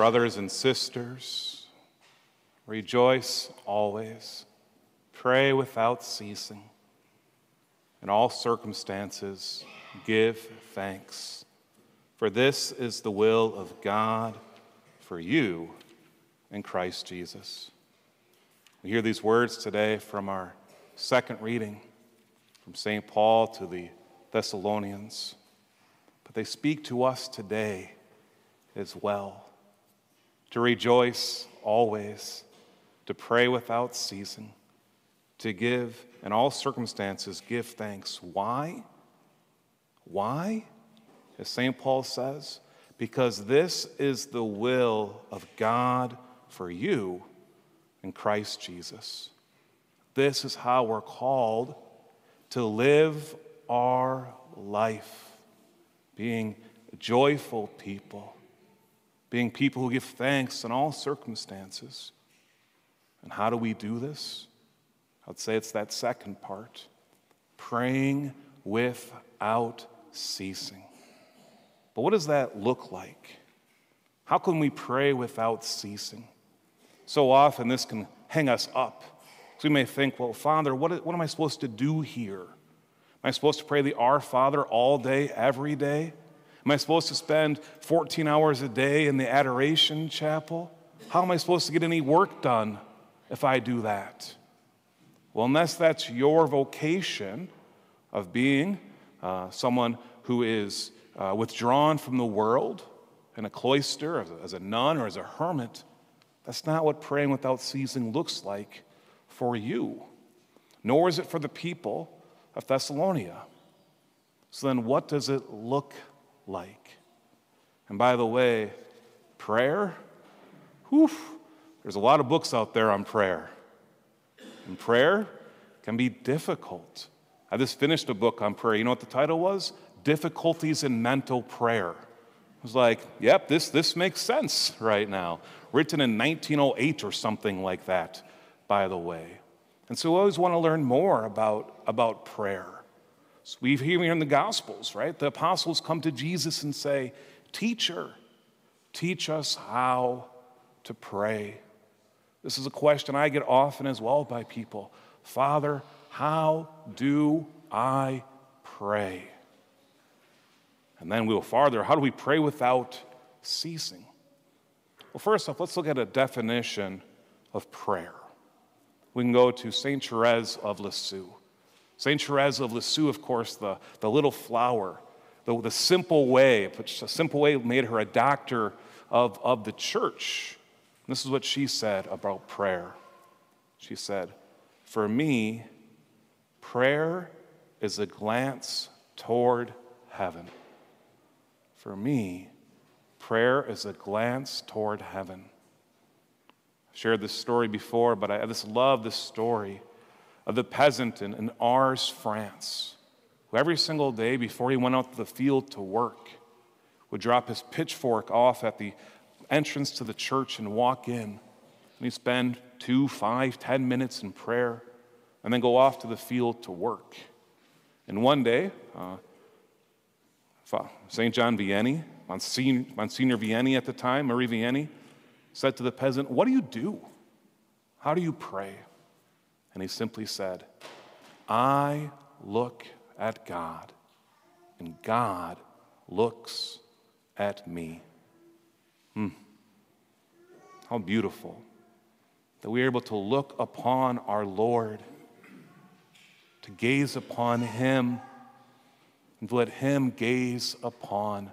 Brothers and sisters, rejoice always, pray without ceasing. In all circumstances, give thanks, for this is the will of God for you in Christ Jesus. We hear these words today from our second reading from St. Paul to the Thessalonians, but they speak to us today as well to rejoice always, to pray without ceasing, to give in all circumstances, give thanks. Why? Why? As St. Paul says, because this is the will of God for you in Christ Jesus. This is how we're called to live our life, being joyful people, being people who give thanks in all circumstances. And how do we do this? I'd say it's that second part praying without ceasing. But what does that look like? How can we pray without ceasing? So often this can hang us up. So we may think, well, Father, what, what am I supposed to do here? Am I supposed to pray the Our Father all day, every day? Am I supposed to spend 14 hours a day in the adoration chapel? How am I supposed to get any work done if I do that? Well, unless that's your vocation of being uh, someone who is uh, withdrawn from the world in a cloister as a, as a nun or as a hermit, that's not what praying without ceasing looks like for you, nor is it for the people of Thessalonica. So then, what does it look like? And by the way, prayer, whew, there's a lot of books out there on prayer. And prayer can be difficult. I just finished a book on prayer. You know what the title was? Difficulties in Mental Prayer. I was like, yep, this, this makes sense right now. Written in 1908 or something like that, by the way. And so we always want to learn more about, about prayer. So we hear in the Gospels, right? The apostles come to Jesus and say, Teacher, teach us how to pray. This is a question I get often as well by people Father, how do I pray? And then we go farther. How do we pray without ceasing? Well, first off, let's look at a definition of prayer. We can go to St. Therese of Lisieux. St. Therese of Lisieux, of course, the, the little flower, the, the simple way, which a simple way made her a doctor of, of the church. This is what she said about prayer. She said, For me, prayer is a glance toward heaven. For me, prayer is a glance toward heaven. I've shared this story before, but I just love this story of the peasant in, in Ars, France, who every single day before he went out to the field to work would drop his pitchfork off at the entrance to the church and walk in. And he'd spend two, five, ten minutes in prayer and then go off to the field to work. And one day, uh, St. John Vianney, Monsignor, Monsignor Vianney at the time, Marie Vianney, said to the peasant, What do you do? How do you pray? And he simply said, I look at God, and God looks at me. Hmm. How beautiful that we are able to look upon our Lord, to gaze upon Him and let Him gaze upon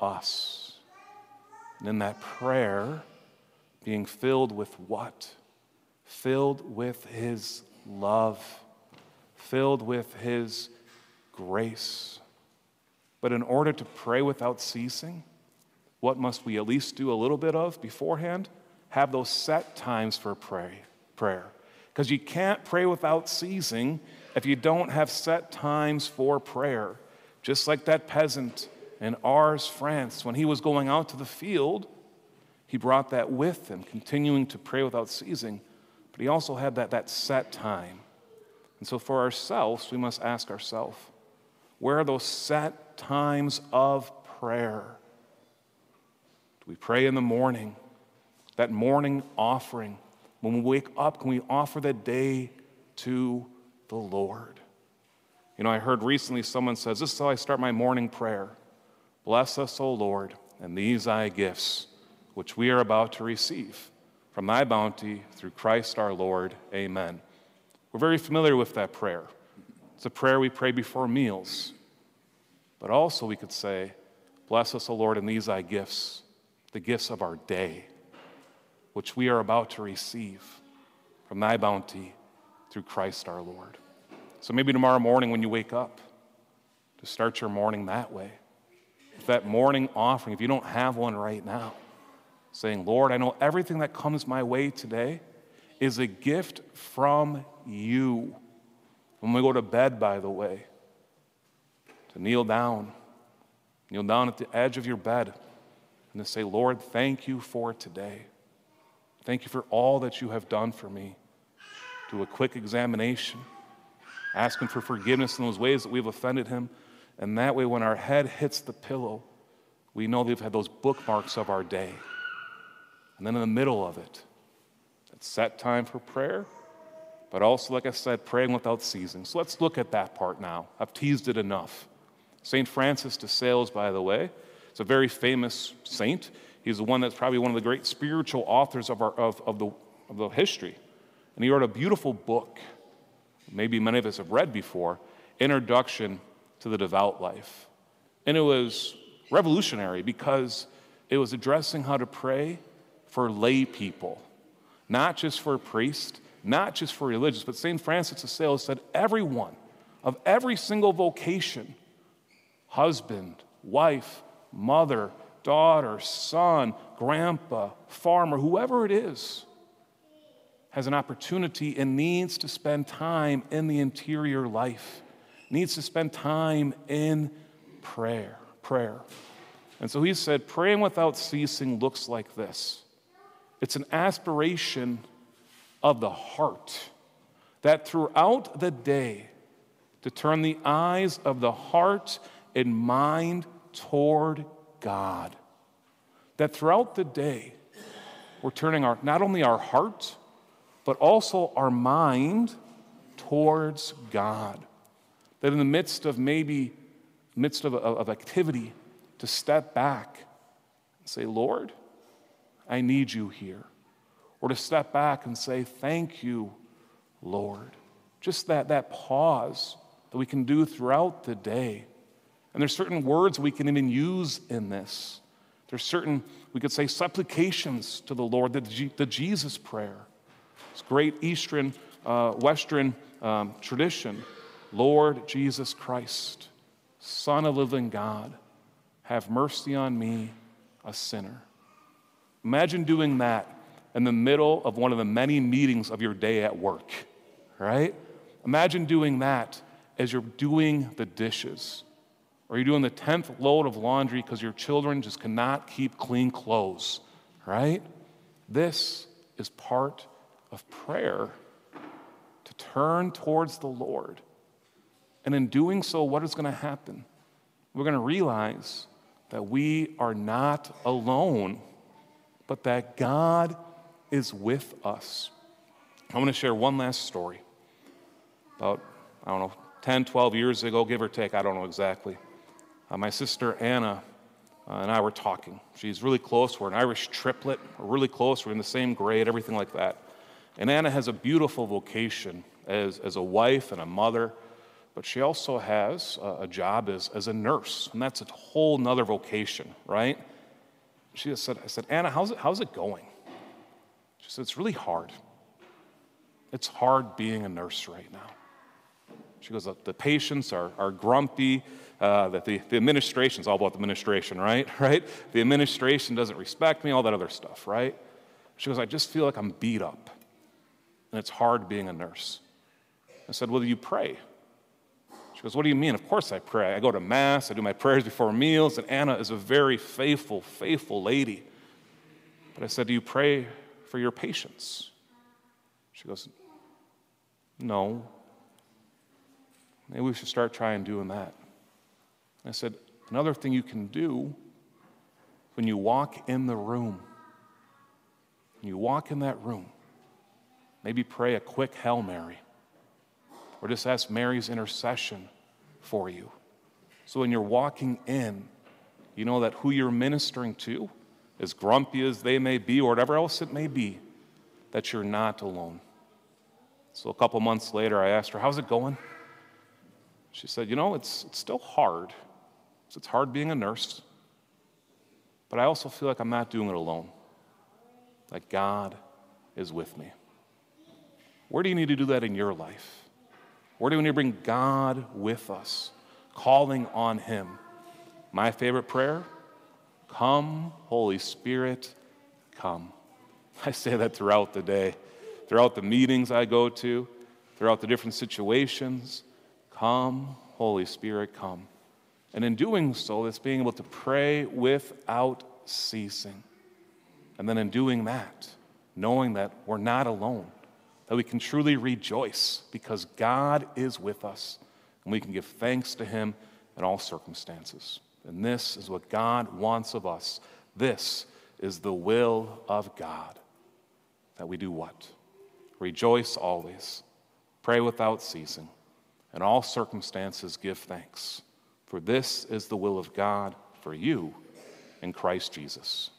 us. And in that prayer, being filled with what? Filled with His love, filled with His grace. But in order to pray without ceasing, what must we at least do a little bit of beforehand? Have those set times for pray, prayer. Because you can't pray without ceasing if you don't have set times for prayer. Just like that peasant in Ars, France, when he was going out to the field, he brought that with him, continuing to pray without ceasing. But he also had that, that set time. And so for ourselves, we must ask ourselves where are those set times of prayer? Do we pray in the morning? That morning offering. When we wake up, can we offer that day to the Lord? You know, I heard recently someone says, This is how I start my morning prayer. Bless us, O Lord, and these thy gifts, which we are about to receive from thy bounty through Christ our Lord. Amen. We're very familiar with that prayer. It's a prayer we pray before meals. But also, we could say, Bless us, O Lord, in these thy gifts, the gifts of our day, which we are about to receive from thy bounty through Christ our Lord. So maybe tomorrow morning when you wake up, to start your morning that way. With that morning offering, if you don't have one right now, saying, Lord, I know everything that comes my way today is a gift from you. When we go to bed, by the way, to kneel down, kneel down at the edge of your bed, and to say, Lord, thank you for today. Thank you for all that you have done for me. Do a quick examination, asking for forgiveness in those ways that we've offended Him. And that way, when our head hits the pillow, we know we've had those bookmarks of our day. And then in the middle of it, it's set time for prayer, but also, like I said, praying without ceasing. So let's look at that part now. I've teased it enough. St. Francis de Sales, by the way, is a very famous saint. He's the one that's probably one of the great spiritual authors of, our, of, of, the, of the history. And he wrote a beautiful book, maybe many of us have read before, Introduction to the Devout Life. And it was revolutionary because it was addressing how to pray for lay people, not just for priests, not just for religious, but St. Francis of Sales said everyone of every single vocation husband, wife, mother, daughter, son, grandpa, farmer, whoever it is has an opportunity and needs to spend time in the interior life, needs to spend time in prayer, prayer. And so he said, praying without ceasing looks like this. It's an aspiration of the heart that throughout the day, to turn the eyes of the heart and mind toward God. That throughout the day, we're turning our, not only our heart, but also our mind towards God. That in the midst of maybe, midst of, of activity, to step back and say, Lord, I need you here. Or to step back and say, Thank you, Lord. Just that, that pause that we can do throughout the day. And there's certain words we can even use in this. There's certain, we could say, supplications to the Lord, the, G, the Jesus prayer. It's great Eastern, uh, Western um, tradition. Lord Jesus Christ, Son of living God, have mercy on me, a sinner. Imagine doing that in the middle of one of the many meetings of your day at work, right? Imagine doing that as you're doing the dishes, or you're doing the 10th load of laundry because your children just cannot keep clean clothes, right? This is part of prayer to turn towards the Lord. And in doing so, what is going to happen? We're going to realize that we are not alone but that God is with us. I want to share one last story. About, I don't know, 10, 12 years ago, give or take, I don't know exactly. Uh, my sister Anna uh, and I were talking. She's really close. We're an Irish triplet. We're really close. We're in the same grade, everything like that. And Anna has a beautiful vocation as, as a wife and a mother, but she also has a, a job as, as a nurse. And that's a whole nother vocation, right? She said, I said, Anna, how's it, how's it going? She said, It's really hard. It's hard being a nurse right now. She goes, The patients are, are grumpy. Uh, that the, the administration is all about the administration, right? Right? The administration doesn't respect me, all that other stuff, right? She goes, I just feel like I'm beat up. And it's hard being a nurse. I said, Well, you pray? Goes, What do you mean? Of course I pray. I go to Mass, I do my prayers before meals, and Anna is a very faithful, faithful lady. But I said, Do you pray for your patients? She goes, No. Maybe we should start trying doing that. I said, Another thing you can do when you walk in the room, when you walk in that room, maybe pray a quick Hail Mary or just ask Mary's intercession for you. So when you're walking in, you know that who you're ministering to, as grumpy as they may be or whatever else it may be, that you're not alone. So a couple months later, I asked her, How's it going? She said, You know, it's, it's still hard. It's hard being a nurse, but I also feel like I'm not doing it alone. Like God is with me. Where do you need to do that in your life? Where do we need to bring God with us, calling on Him? My favorite prayer Come, Holy Spirit, come. I say that throughout the day, throughout the meetings I go to, throughout the different situations. Come, Holy Spirit, come. And in doing so, it's being able to pray without ceasing. And then in doing that, knowing that we're not alone, that we can truly rejoice because God is with us and we can give thanks to Him in all circumstances. And this is what God wants of us. This is the will of God. That we do what? Rejoice always, pray without ceasing, in all circumstances give thanks. For this is the will of God for you in Christ Jesus.